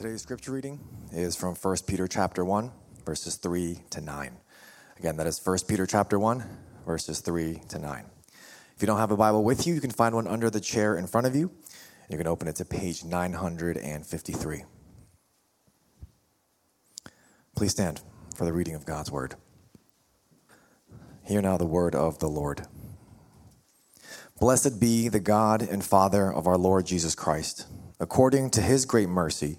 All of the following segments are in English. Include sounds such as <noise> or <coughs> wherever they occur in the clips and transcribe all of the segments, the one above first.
Today's scripture reading is from 1 Peter chapter 1, verses 3 to 9. Again, that is 1 Peter chapter 1, verses 3 to 9. If you don't have a Bible with you, you can find one under the chair in front of you. You can open it to page 953. Please stand for the reading of God's word. Hear now the word of the Lord. Blessed be the God and Father of our Lord Jesus Christ. According to his great mercy,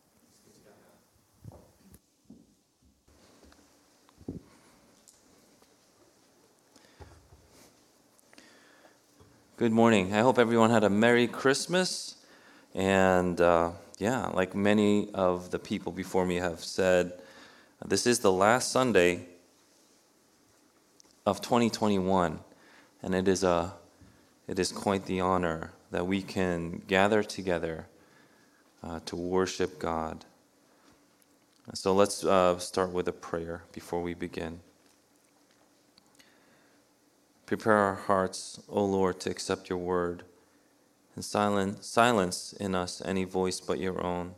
Good morning. I hope everyone had a Merry Christmas. And uh, yeah, like many of the people before me have said, this is the last Sunday of 2021. And it is, a, it is quite the honor that we can gather together uh, to worship God. So let's uh, start with a prayer before we begin. Prepare our hearts, O Lord, to accept your word, and silence, silence in us any voice but your own,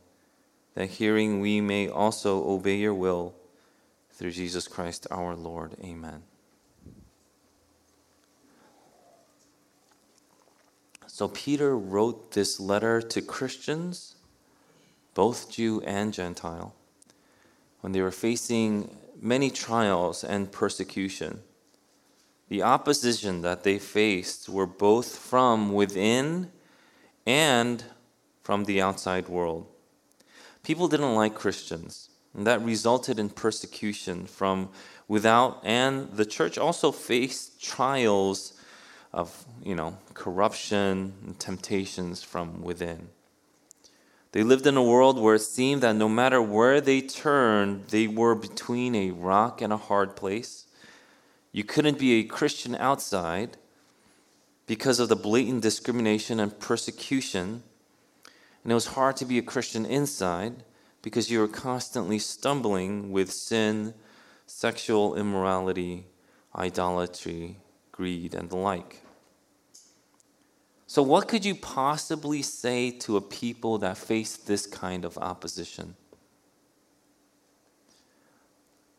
that hearing we may also obey your will through Jesus Christ our Lord. Amen. So, Peter wrote this letter to Christians, both Jew and Gentile, when they were facing many trials and persecution. The opposition that they faced were both from within and from the outside world. People didn't like Christians, and that resulted in persecution from without, and the church also faced trials of, you know, corruption and temptations from within. They lived in a world where it seemed that no matter where they turned, they were between a rock and a hard place. You couldn't be a Christian outside because of the blatant discrimination and persecution. And it was hard to be a Christian inside because you were constantly stumbling with sin, sexual immorality, idolatry, greed, and the like. So, what could you possibly say to a people that face this kind of opposition?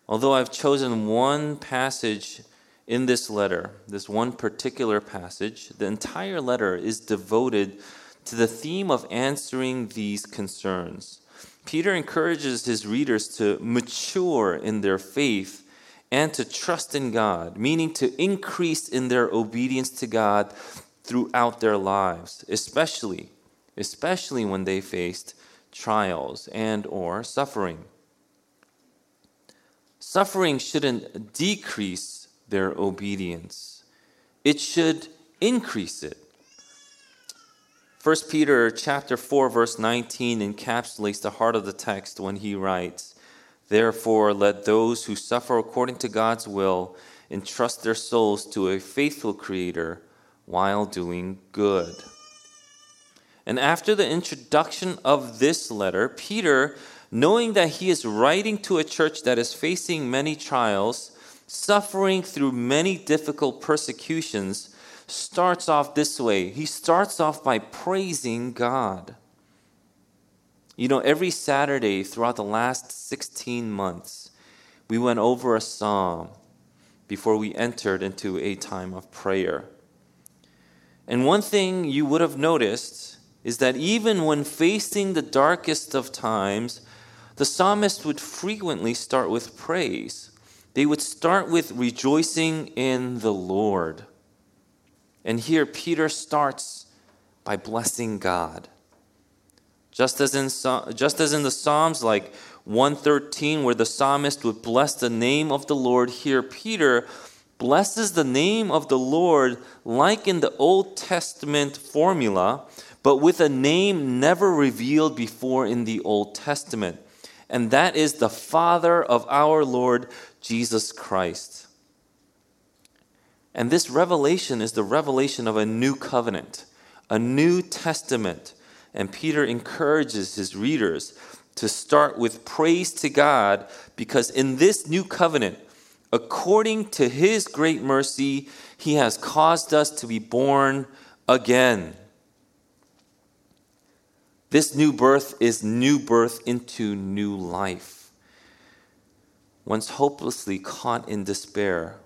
Although I've chosen one passage in this letter, this one particular passage, the entire letter is devoted to the theme of answering these concerns. Peter encourages his readers to mature in their faith and to trust in God, meaning to increase in their obedience to God throughout their lives, especially especially when they faced trials and or suffering. Suffering shouldn't decrease their obedience, it should increase it. 1 Peter chapter 4 verse 19 encapsulates the heart of the text when he writes, "Therefore let those who suffer according to God's will entrust their souls to a faithful creator while doing good." And after the introduction of this letter, Peter knowing that he is writing to a church that is facing many trials, suffering through many difficult persecutions, starts off this way. He starts off by praising God. You know, every Saturday throughout the last 16 months, we went over a psalm before we entered into a time of prayer. And one thing you would have noticed is that even when facing the darkest of times, the psalmist would frequently start with praise. they would start with rejoicing in the Lord. And here Peter starts by blessing God. Just as in, just as in the Psalms, like 113, where the psalmist would bless the name of the Lord, here Peter blesses the name of the Lord like in the Old Testament formula, but with a name never revealed before in the Old Testament. And that is the Father of our Lord Jesus Christ. And this revelation is the revelation of a new covenant, a new testament. And Peter encourages his readers to start with praise to God because in this new covenant, according to his great mercy, he has caused us to be born again. This new birth is new birth into new life. Once hopelessly caught in despair,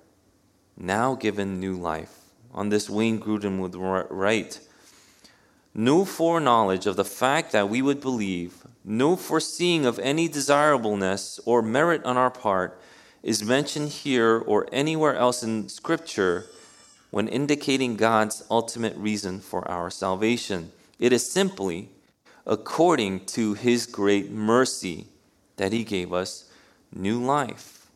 now given new life. On this, Wayne Grudem would write No foreknowledge of the fact that we would believe, no foreseeing of any desirableness or merit on our part is mentioned here or anywhere else in Scripture when indicating God's ultimate reason for our salvation. It is simply according to His great mercy that He gave us new life.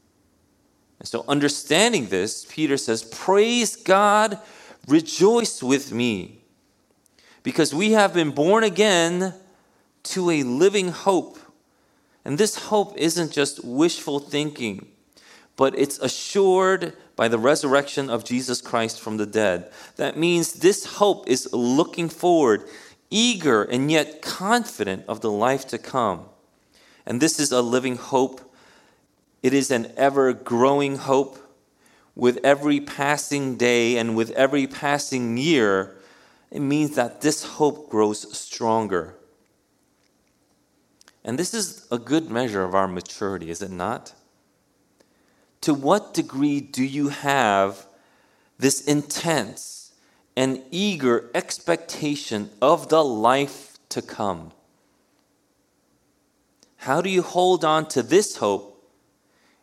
And so, understanding this, Peter says, Praise God, rejoice with me, because we have been born again to a living hope. And this hope isn't just wishful thinking, but it's assured by the resurrection of Jesus Christ from the dead. That means this hope is looking forward, eager and yet confident of the life to come. And this is a living hope. It is an ever growing hope. With every passing day and with every passing year, it means that this hope grows stronger. And this is a good measure of our maturity, is it not? To what degree do you have this intense and eager expectation of the life to come? How do you hold on to this hope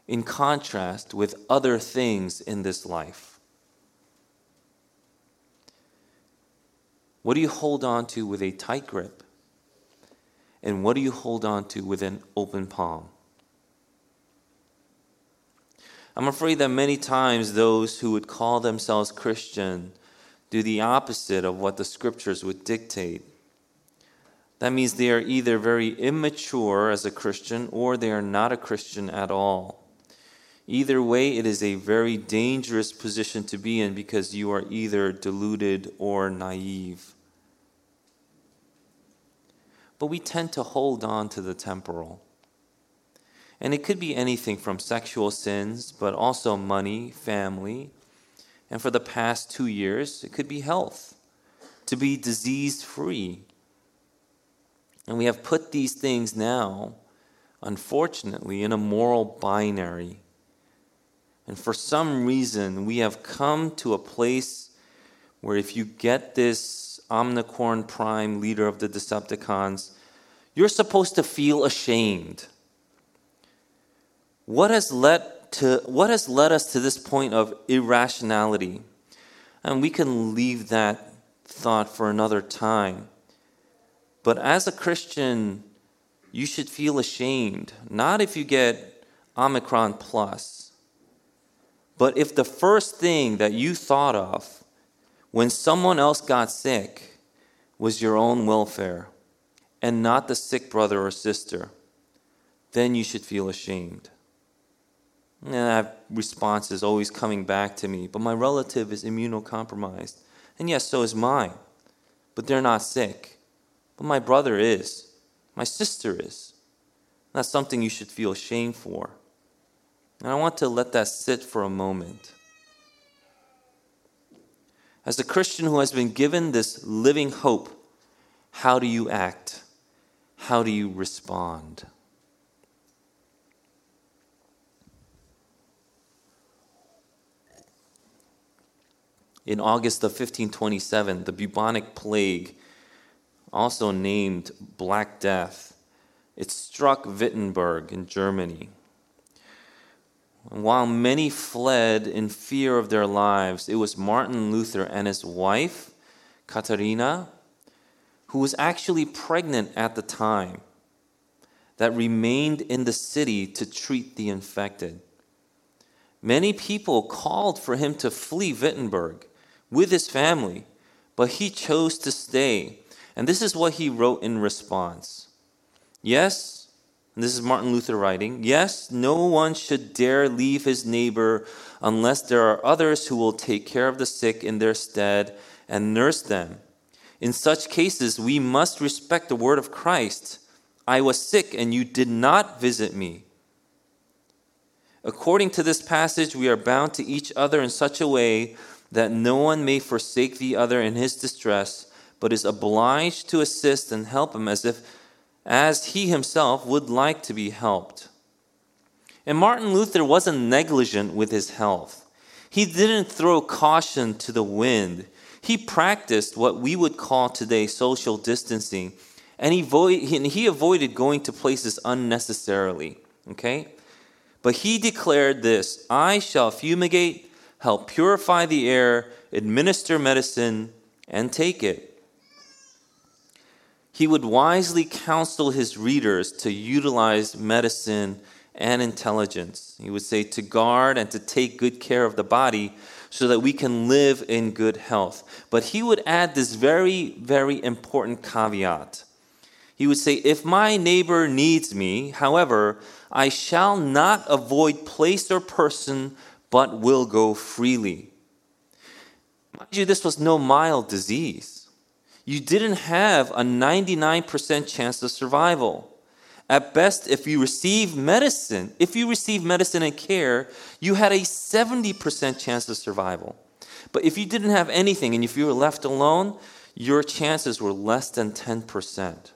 in contrast with other things in this life? What do you hold on to with a tight grip? And what do you hold on to with an open palm? I'm afraid that many times those who would call themselves Christian do the opposite of what the scriptures would dictate. That means they are either very immature as a Christian or they are not a Christian at all. Either way, it is a very dangerous position to be in because you are either deluded or naive but we tend to hold on to the temporal. And it could be anything from sexual sins, but also money, family. And for the past two years, it could be health, to be disease free. And we have put these things now, unfortunately, in a moral binary. And for some reason, we have come to a place where if you get this Omicron Prime, leader of the Decepticons, you're supposed to feel ashamed. What has led to what has led us to this point of irrationality? And we can leave that thought for another time. But as a Christian, you should feel ashamed, not if you get Omicron plus, but if the first thing that you thought of when someone else got sick was your own welfare and not the sick brother or sister, then you should feel ashamed. And that response is always coming back to me, but my relative is immunocompromised. And yes, so is mine, but they're not sick. But my brother is, my sister is. That's something you should feel shame for. And I want to let that sit for a moment. As a Christian who has been given this living hope, how do you act? How do you respond? In August of 1527, the bubonic plague, also named Black Death, it struck Wittenberg in Germany. While many fled in fear of their lives, it was Martin Luther and his wife, Katharina, who was actually pregnant at the time, that remained in the city to treat the infected. Many people called for him to flee Wittenberg with his family, but he chose to stay. And this is what he wrote in response Yes, this is Martin Luther writing, yes, no one should dare leave his neighbor unless there are others who will take care of the sick in their stead and nurse them. In such cases, we must respect the word of Christ. I was sick and you did not visit me. According to this passage, we are bound to each other in such a way that no one may forsake the other in his distress, but is obliged to assist and help him as if as he himself would like to be helped. And Martin Luther wasn't negligent with his health. He didn't throw caution to the wind. He practiced what we would call today social distancing, and he, he avoided going to places unnecessarily. Okay? But he declared this I shall fumigate, help purify the air, administer medicine, and take it. He would wisely counsel his readers to utilize medicine and intelligence. He would say to guard and to take good care of the body so that we can live in good health. But he would add this very, very important caveat. He would say, If my neighbor needs me, however, I shall not avoid place or person, but will go freely. Mind you, this was no mild disease. You didn't have a 99% chance of survival. At best, if you receive medicine, if you receive medicine and care, you had a 70% chance of survival. But if you didn't have anything and if you were left alone, your chances were less than 10%.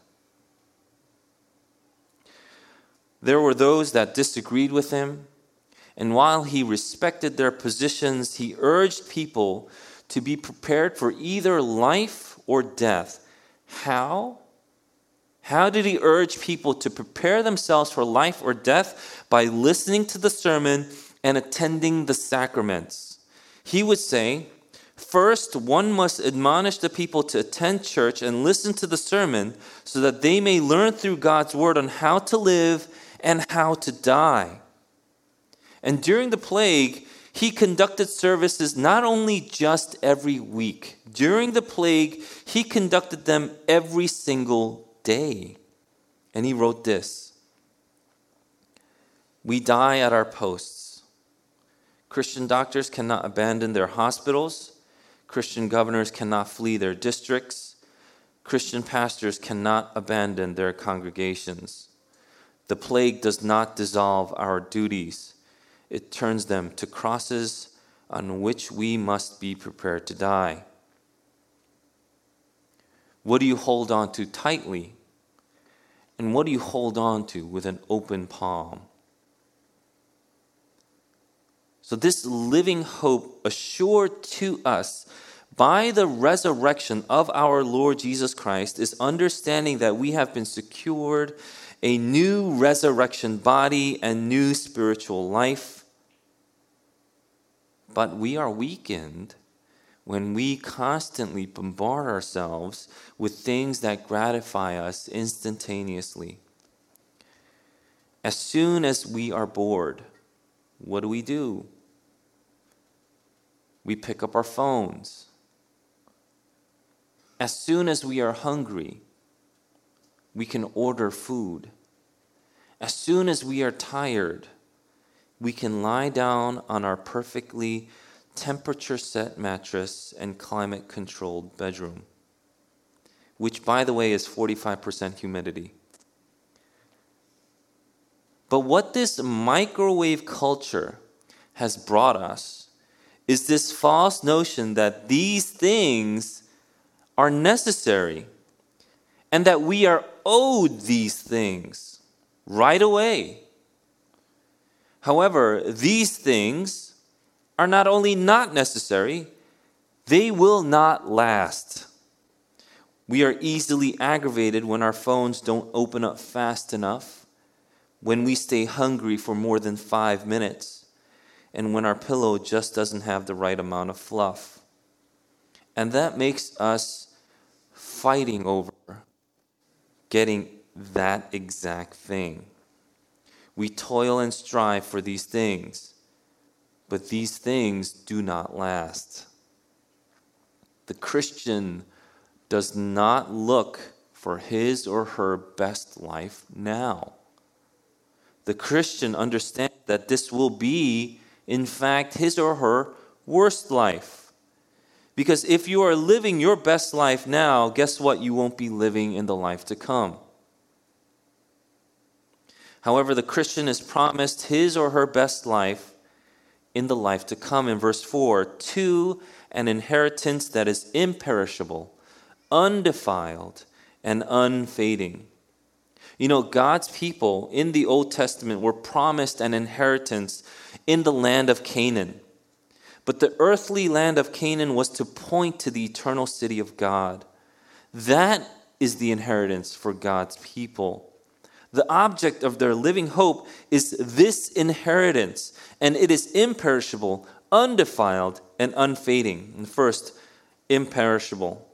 There were those that disagreed with him, and while he respected their positions, he urged people to be prepared for either life or death. How? How did he urge people to prepare themselves for life or death? By listening to the sermon and attending the sacraments. He would say, First, one must admonish the people to attend church and listen to the sermon so that they may learn through God's word on how to live and how to die. And during the plague, he conducted services not only just every week, during the plague, he conducted them every single day. And he wrote this We die at our posts. Christian doctors cannot abandon their hospitals. Christian governors cannot flee their districts. Christian pastors cannot abandon their congregations. The plague does not dissolve our duties, it turns them to crosses on which we must be prepared to die. What do you hold on to tightly? And what do you hold on to with an open palm? So, this living hope assured to us by the resurrection of our Lord Jesus Christ is understanding that we have been secured a new resurrection body and new spiritual life. But we are weakened when we constantly bombard ourselves with things that gratify us instantaneously. As soon as we are bored, what do we do? We pick up our phones. As soon as we are hungry, we can order food. As soon as we are tired, we can lie down on our perfectly temperature set mattress and climate controlled bedroom, which, by the way, is 45% humidity. But what this microwave culture has brought us is this false notion that these things are necessary and that we are owed these things right away. However, these things are not only not necessary, they will not last. We are easily aggravated when our phones don't open up fast enough, when we stay hungry for more than five minutes, and when our pillow just doesn't have the right amount of fluff. And that makes us fighting over getting that exact thing. We toil and strive for these things, but these things do not last. The Christian does not look for his or her best life now. The Christian understands that this will be, in fact, his or her worst life. Because if you are living your best life now, guess what? You won't be living in the life to come. However, the Christian is promised his or her best life in the life to come. In verse 4, to an inheritance that is imperishable, undefiled, and unfading. You know, God's people in the Old Testament were promised an inheritance in the land of Canaan. But the earthly land of Canaan was to point to the eternal city of God. That is the inheritance for God's people. The object of their living hope is this inheritance, and it is imperishable, undefiled, and unfading. And first, imperishable.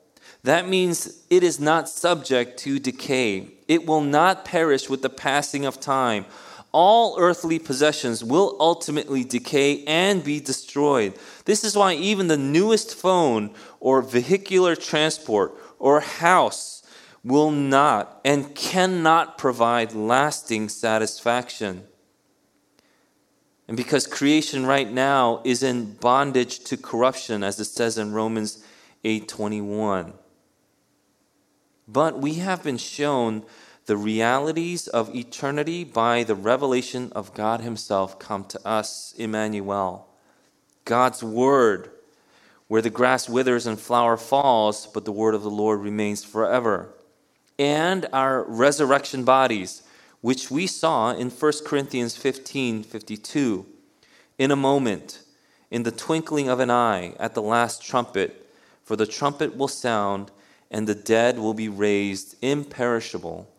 That means it is not subject to decay. It will not perish with the passing of time. All earthly possessions will ultimately decay and be destroyed. This is why even the newest phone or vehicular transport or house will not and cannot provide lasting satisfaction. And because creation right now is in bondage to corruption as it says in Romans 8:21. But we have been shown the realities of eternity by the revelation of God Himself come to us, Emmanuel. God's Word, where the grass withers and flower falls, but the Word of the Lord remains forever. And our resurrection bodies, which we saw in 1 Corinthians 15 52. In a moment, in the twinkling of an eye, at the last trumpet, for the trumpet will sound and the dead will be raised imperishable,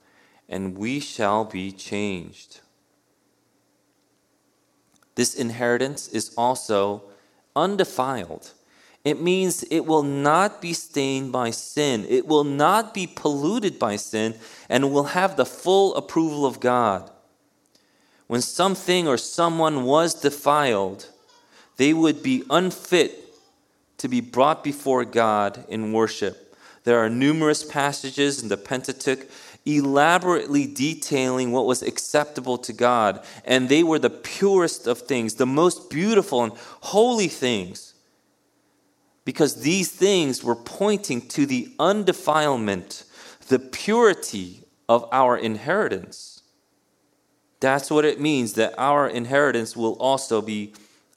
and we shall be changed. This inheritance is also undefiled. It means it will not be stained by sin, it will not be polluted by sin, and will have the full approval of God. When something or someone was defiled, they would be unfit to be brought before God in worship. There are numerous passages in the Pentateuch elaborately detailing what was acceptable to God, and they were the purest of things, the most beautiful and holy things, because these things were pointing to the undefilement, the purity of our inheritance. That's what it means that our inheritance will also be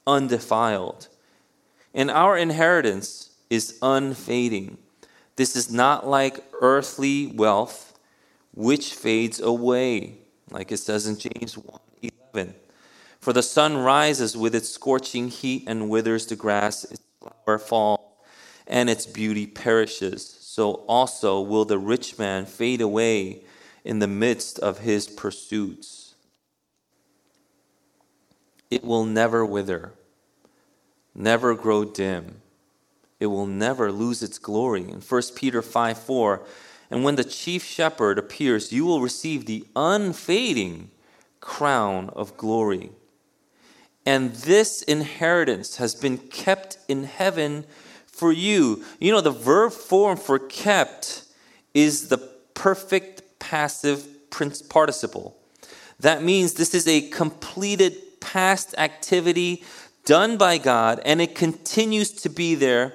undefiled. And our inheritance is unfading. This is not like earthly wealth, which fades away, like it says in James 1 11. For the sun rises with its scorching heat and withers the grass, its flower falls, and its beauty perishes. So also will the rich man fade away in the midst of his pursuits. It will never wither, never grow dim it will never lose its glory. In 1 Peter 5 4, and when the chief shepherd appears, you will receive the unfading crown of glory. And this inheritance has been kept in heaven for you. You know, the verb form for kept is the perfect passive participle. That means this is a completed past activity done by God, and it continues to be there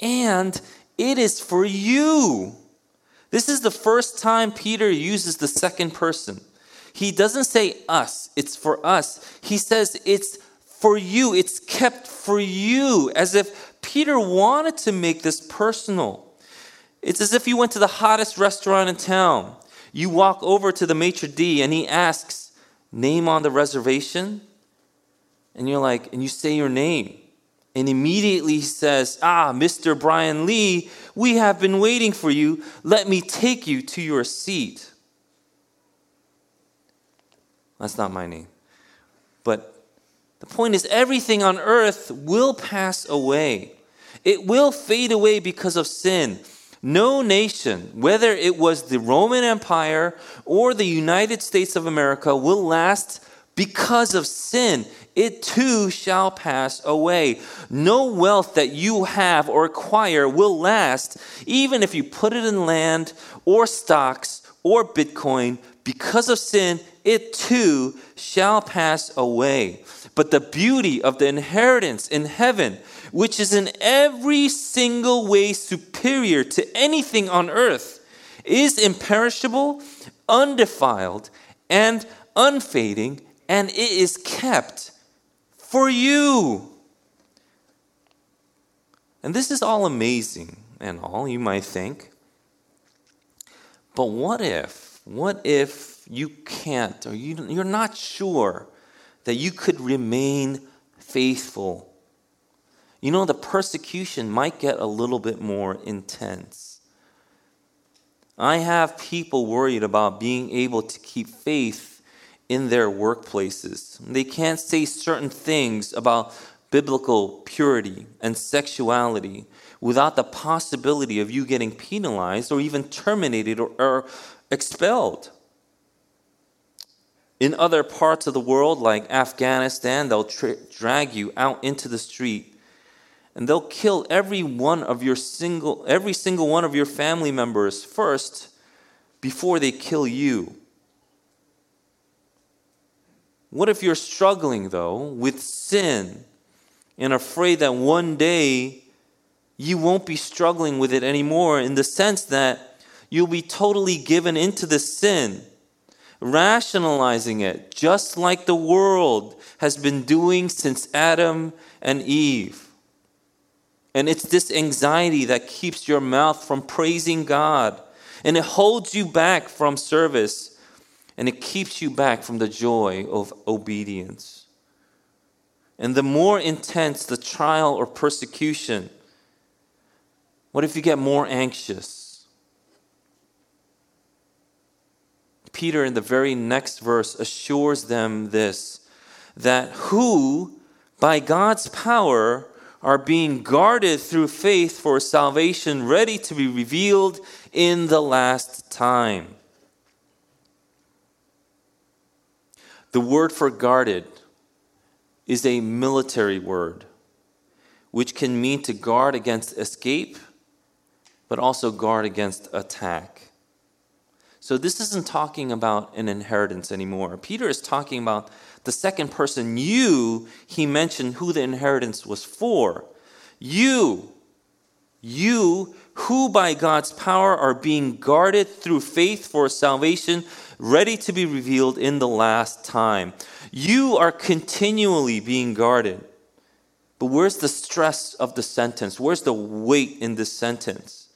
and it is for you. This is the first time Peter uses the second person. He doesn't say us, it's for us. He says it's for you, it's kept for you, as if Peter wanted to make this personal. It's as if you went to the hottest restaurant in town. You walk over to the maitre d' and he asks, Name on the reservation? And you're like, and you say your name. And immediately he says, Ah, Mr. Brian Lee, we have been waiting for you. Let me take you to your seat. That's not my name. But The point is, everything on earth will pass away. It will fade away because of sin. No nation, whether it was the Roman Empire or the United States of America, will last because of sin. It too shall pass away. No wealth that you have or acquire will last, even if you put it in land or stocks or Bitcoin. Because of sin, it too shall pass away. But the beauty of the inheritance in heaven, which is in every single way superior to anything on earth, is imperishable, undefiled, and unfading, and it is kept for you. And this is all amazing and all, you might think. But what if, what if you can't, or you, you're not sure that you could remain faithful? You know, the persecution might get a little bit more intense. I have people worried about being able to keep faith in their workplaces. They can't say certain things about biblical purity and sexuality without the possibility of you getting penalized or even terminated or, or expelled. In other parts of the world, like Afghanistan, they'll tra- drag you out into the street and they'll kill every one of your single every single one of your family members first before they kill you. What if you're struggling though with sin and afraid that one day you won't be struggling with it anymore in the sense that you'll be totally given into the sin, rationalizing it just like the world has been doing since Adam and Eve. And it's this anxiety that keeps your mouth from praising God. And it holds you back from service. And it keeps you back from the joy of obedience. And the more intense the trial or persecution, what if you get more anxious? Peter, in the very next verse, assures them this that who, by God's power, are being guarded through faith for salvation ready to be revealed in the last time. The word for guarded is a military word, which can mean to guard against escape, but also guard against attack. So, this isn't talking about an inheritance anymore. Peter is talking about the second person, you, he mentioned who the inheritance was for. You, you who by God's power are being guarded through faith for salvation, ready to be revealed in the last time. You are continually being guarded. But where's the stress of the sentence? Where's the weight in this sentence?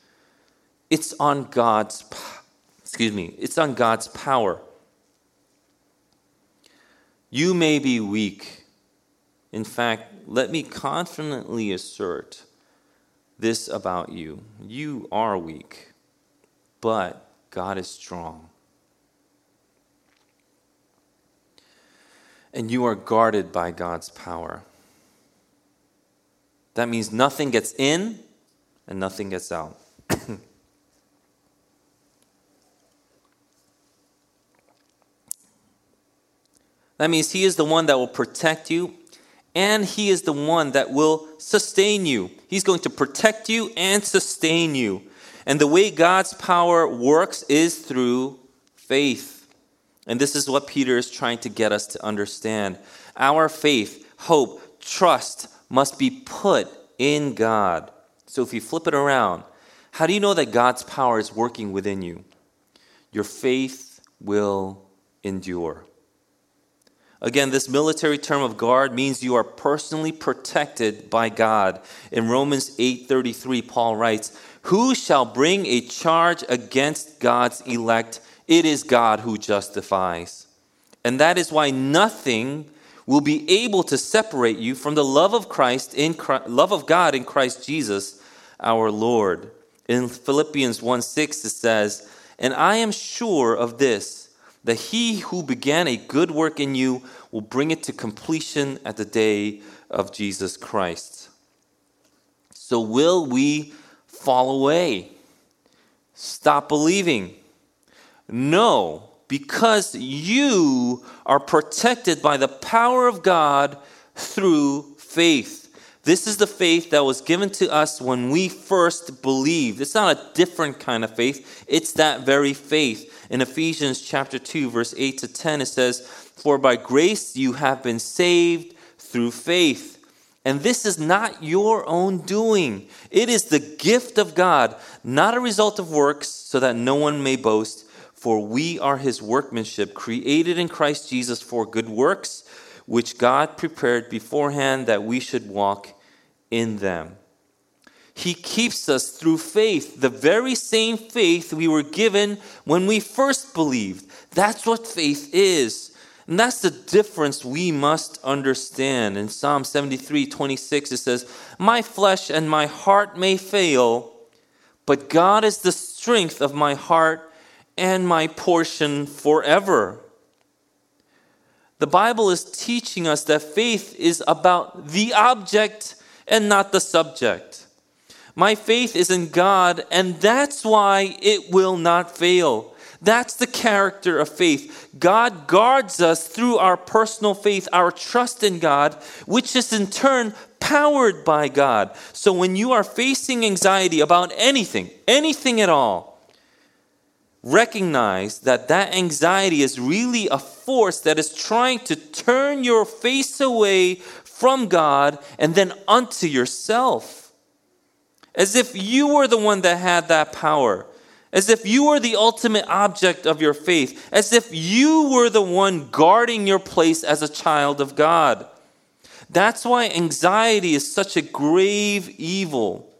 It's on God's excuse me, it's on God's power. You may be weak. In fact, let me confidently assert this about you you are weak, but God is strong. And you are guarded by God's power. That means nothing gets in and nothing gets out. <coughs> That means He is the one that will protect you and He is the one that will sustain you. He's going to protect you and sustain you. And the way God's power works is through faith. And this is what Peter is trying to get us to understand. Our faith, hope, trust must be put in God. So if you flip it around, how do you know that God's power is working within you? Your faith will endure. Again, this military term of guard means you are personally protected by God. In Romans 8:33 Paul writes, "Who shall bring a charge against God's elect? It is God who justifies." And that is why nothing will be able to separate you from the love of Christ in Christ, love of God in Christ Jesus our Lord. In Philippians 1:6 it says, "And I am sure of this, that he who began a good work in you will bring it to completion at the day of Jesus Christ. So, will we fall away? Stop believing? No, because you are protected by the power of God through faith. This is the faith that was given to us when we first believed. It's not a different kind of faith, it's that very faith. In Ephesians chapter 2 verse 8 to 10 it says, "For by grace you have been saved through faith." And this is not your own doing. It is the gift of God, not a result of works, so that no one may boast. For we are his workmanship, created in Christ Jesus for good works which God prepared beforehand that we should walk in them. He keeps us through faith, the very same faith we were given when we first believed. That's what faith is. And that's the difference we must understand. In Psalm 73 26, it says, My flesh and my heart may fail, but God is the strength of my heart and my portion forever. The Bible is teaching us that faith is about the object and not the subject. My faith is in God, and that's why it will not fail. That's the character of faith. God guards us through our personal faith, our trust in God, which is in turn powered by God. So when you are facing anxiety about anything, anything at all, recognize that that anxiety is really a force that is trying to turn your face away from God and then unto yourself. As if you were the one that had that power. As if you were the ultimate object of your faith. As if you were the one guarding your place as a child of God. That's why anxiety is such a grave evil.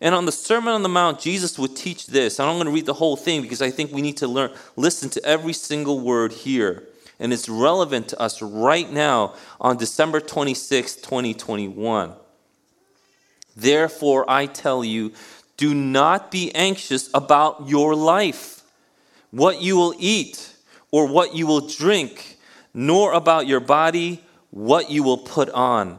And on the Sermon on the Mount, Jesus would teach this. I'm going to read the whole thing because I think we need to learn, listen to every single word here. And it's relevant to us right now on December 26, 2021. Therefore, I tell you, do not be anxious about your life, what you will eat or what you will drink, nor about your body, what you will put on.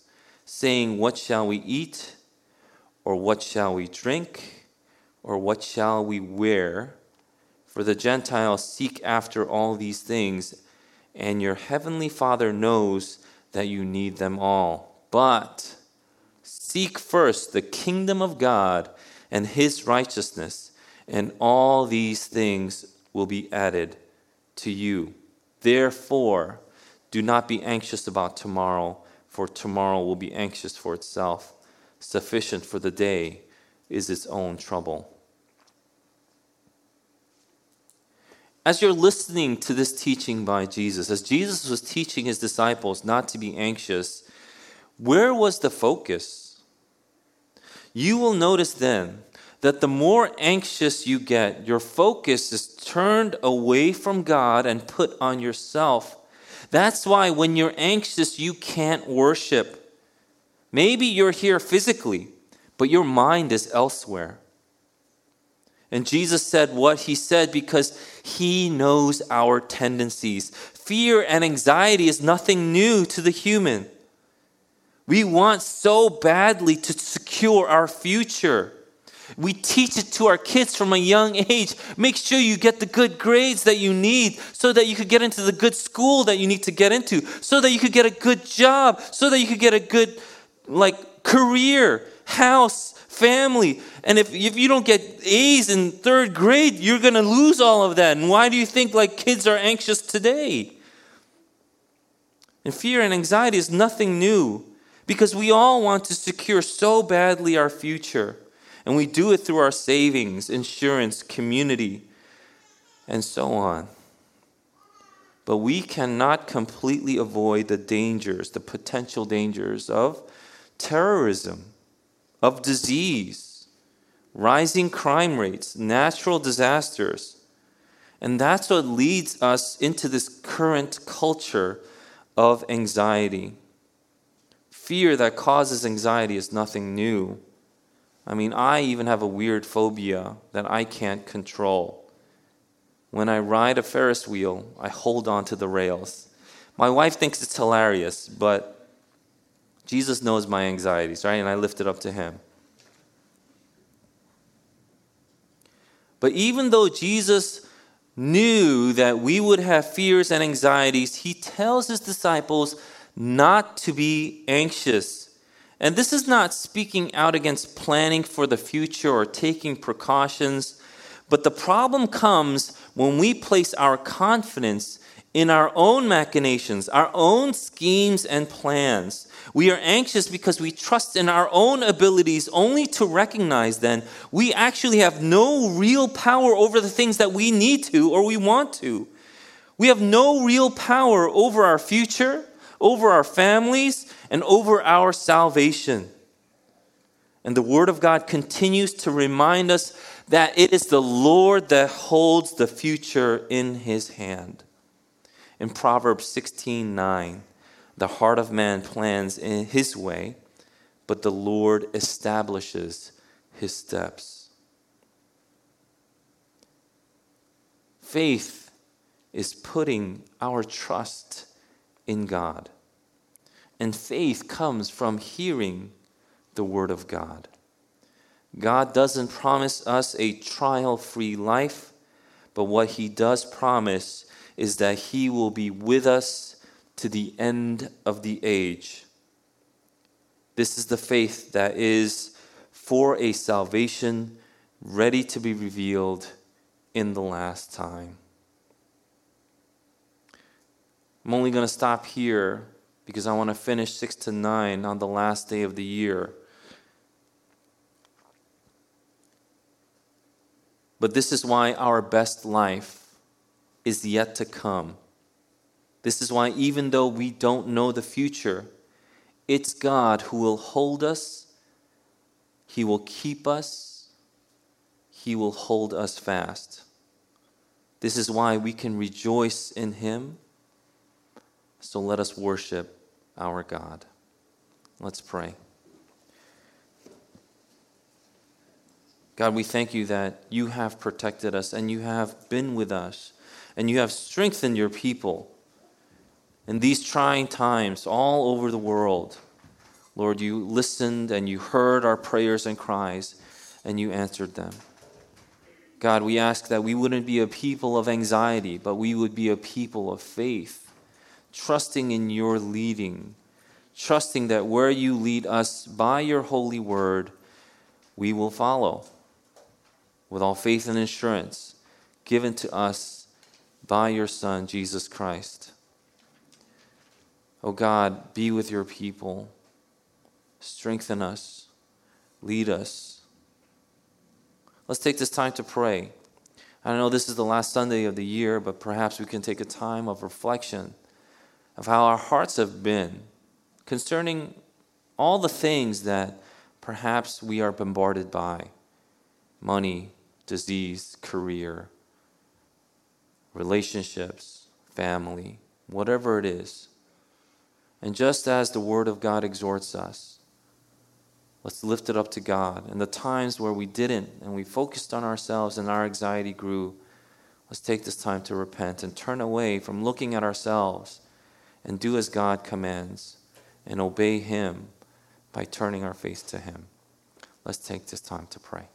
saying, What shall we eat? Or what shall we drink? Or what shall we wear? For the Gentiles seek after all these things, and your heavenly Father knows that you need them all. But seek first the kingdom of God and his righteousness, and all these things will be added to you. Therefore, do not be anxious about tomorrow for tomorrow will be anxious for itself. Sufficient for the day is its own trouble. As you're listening to this teaching by Jesus, as Jesus was teaching his disciples not to be anxious, where was the focus? You will notice then that the more anxious you get, your focus is turned away from God and put on yourself that's why when you're anxious, you can't worship. Maybe you're here physically, but your mind is elsewhere. And Jesus said what he said because he knows our tendencies. Fear and anxiety is nothing new to the human. We want so badly to secure our future. We teach it to our kids from a young age. Make sure you get the good grades that you need so that you could get into the good school that you need to get into, so that you could get a good job, so that you could get a good like career, house, family. And if, if you don't get A's in third grade, you're going to lose all of that. And why do you think like kids are anxious today? And fear and anxiety is nothing new because we all want to secure so badly our future. And we do it through our savings, insurance, community, and so on. But we cannot completely avoid the dangers, the potential dangers of terrorism, of disease, rising crime rates, natural disasters. And that's what leads us into this current culture of anxiety. Fear that causes anxiety is nothing new. I mean, I even have a weird phobia that I can't control. When I ride a Ferris wheel, I hold on to the rails. My wife thinks it's hilarious, but Jesus knows my anxieties, right? And I lift it up to him. But even though Jesus knew that we would have fears and anxieties, he tells his disciples not to be anxious. And this is not speaking out against planning for the future or taking precautions, but the problem comes when we place our confidence in our own machinations, our own schemes and plans. We are anxious because we trust in our own abilities only to recognize then we actually have no real power over the things that we need to or we want to. We have no real power over our future, over our families, and over our salvation. And the Word of God continues to remind us that it is the Lord that holds the future in His hand in Proverbs 16 9. The heart of man plans in his way, but the Lord establishes his steps. Faith is putting our trust in God. And faith comes from hearing the Word of God. God doesn't promise us a trial free life, but what He does promise is that He will be with us to the end of the age. This is the faith that is for a salvation ready to be revealed in the last time. I'm only going to stop here because I want to finish 6 to 9 on the last day of the year. But this is why our best life is yet to come. This is why, even though we don't know the future, it's God who will hold us, He will keep us, He will hold us fast. This is why we can rejoice in Him. So let us worship our God. Let's pray. God, we thank you that you have protected us and you have been with us and you have strengthened your people in these trying times all over the world. Lord, you listened and you heard our prayers and cries, and you answered them. God, we ask that we wouldn't be a people of anxiety, but we would be a people of faith, trusting in your leading, trusting that where you lead us by your holy word, we will follow with all faith and assurance given to us by your Son, Jesus Christ. Oh God, be with your people. Strengthen us. Lead us. Let's take this time to pray. I know this is the last Sunday of the year, but perhaps we can take a time of reflection of how our hearts have been concerning all the things that perhaps we are bombarded by money, disease, career relationships, family, whatever it is. And just as the Word of God exhorts us, let's lift it up to God. And the times where we didn't and we focused on ourselves and our anxiety grew, let's take this time to repent and turn away from looking at ourselves and do as God commands and obey Him by turning our face to Him. Let's take this time to pray.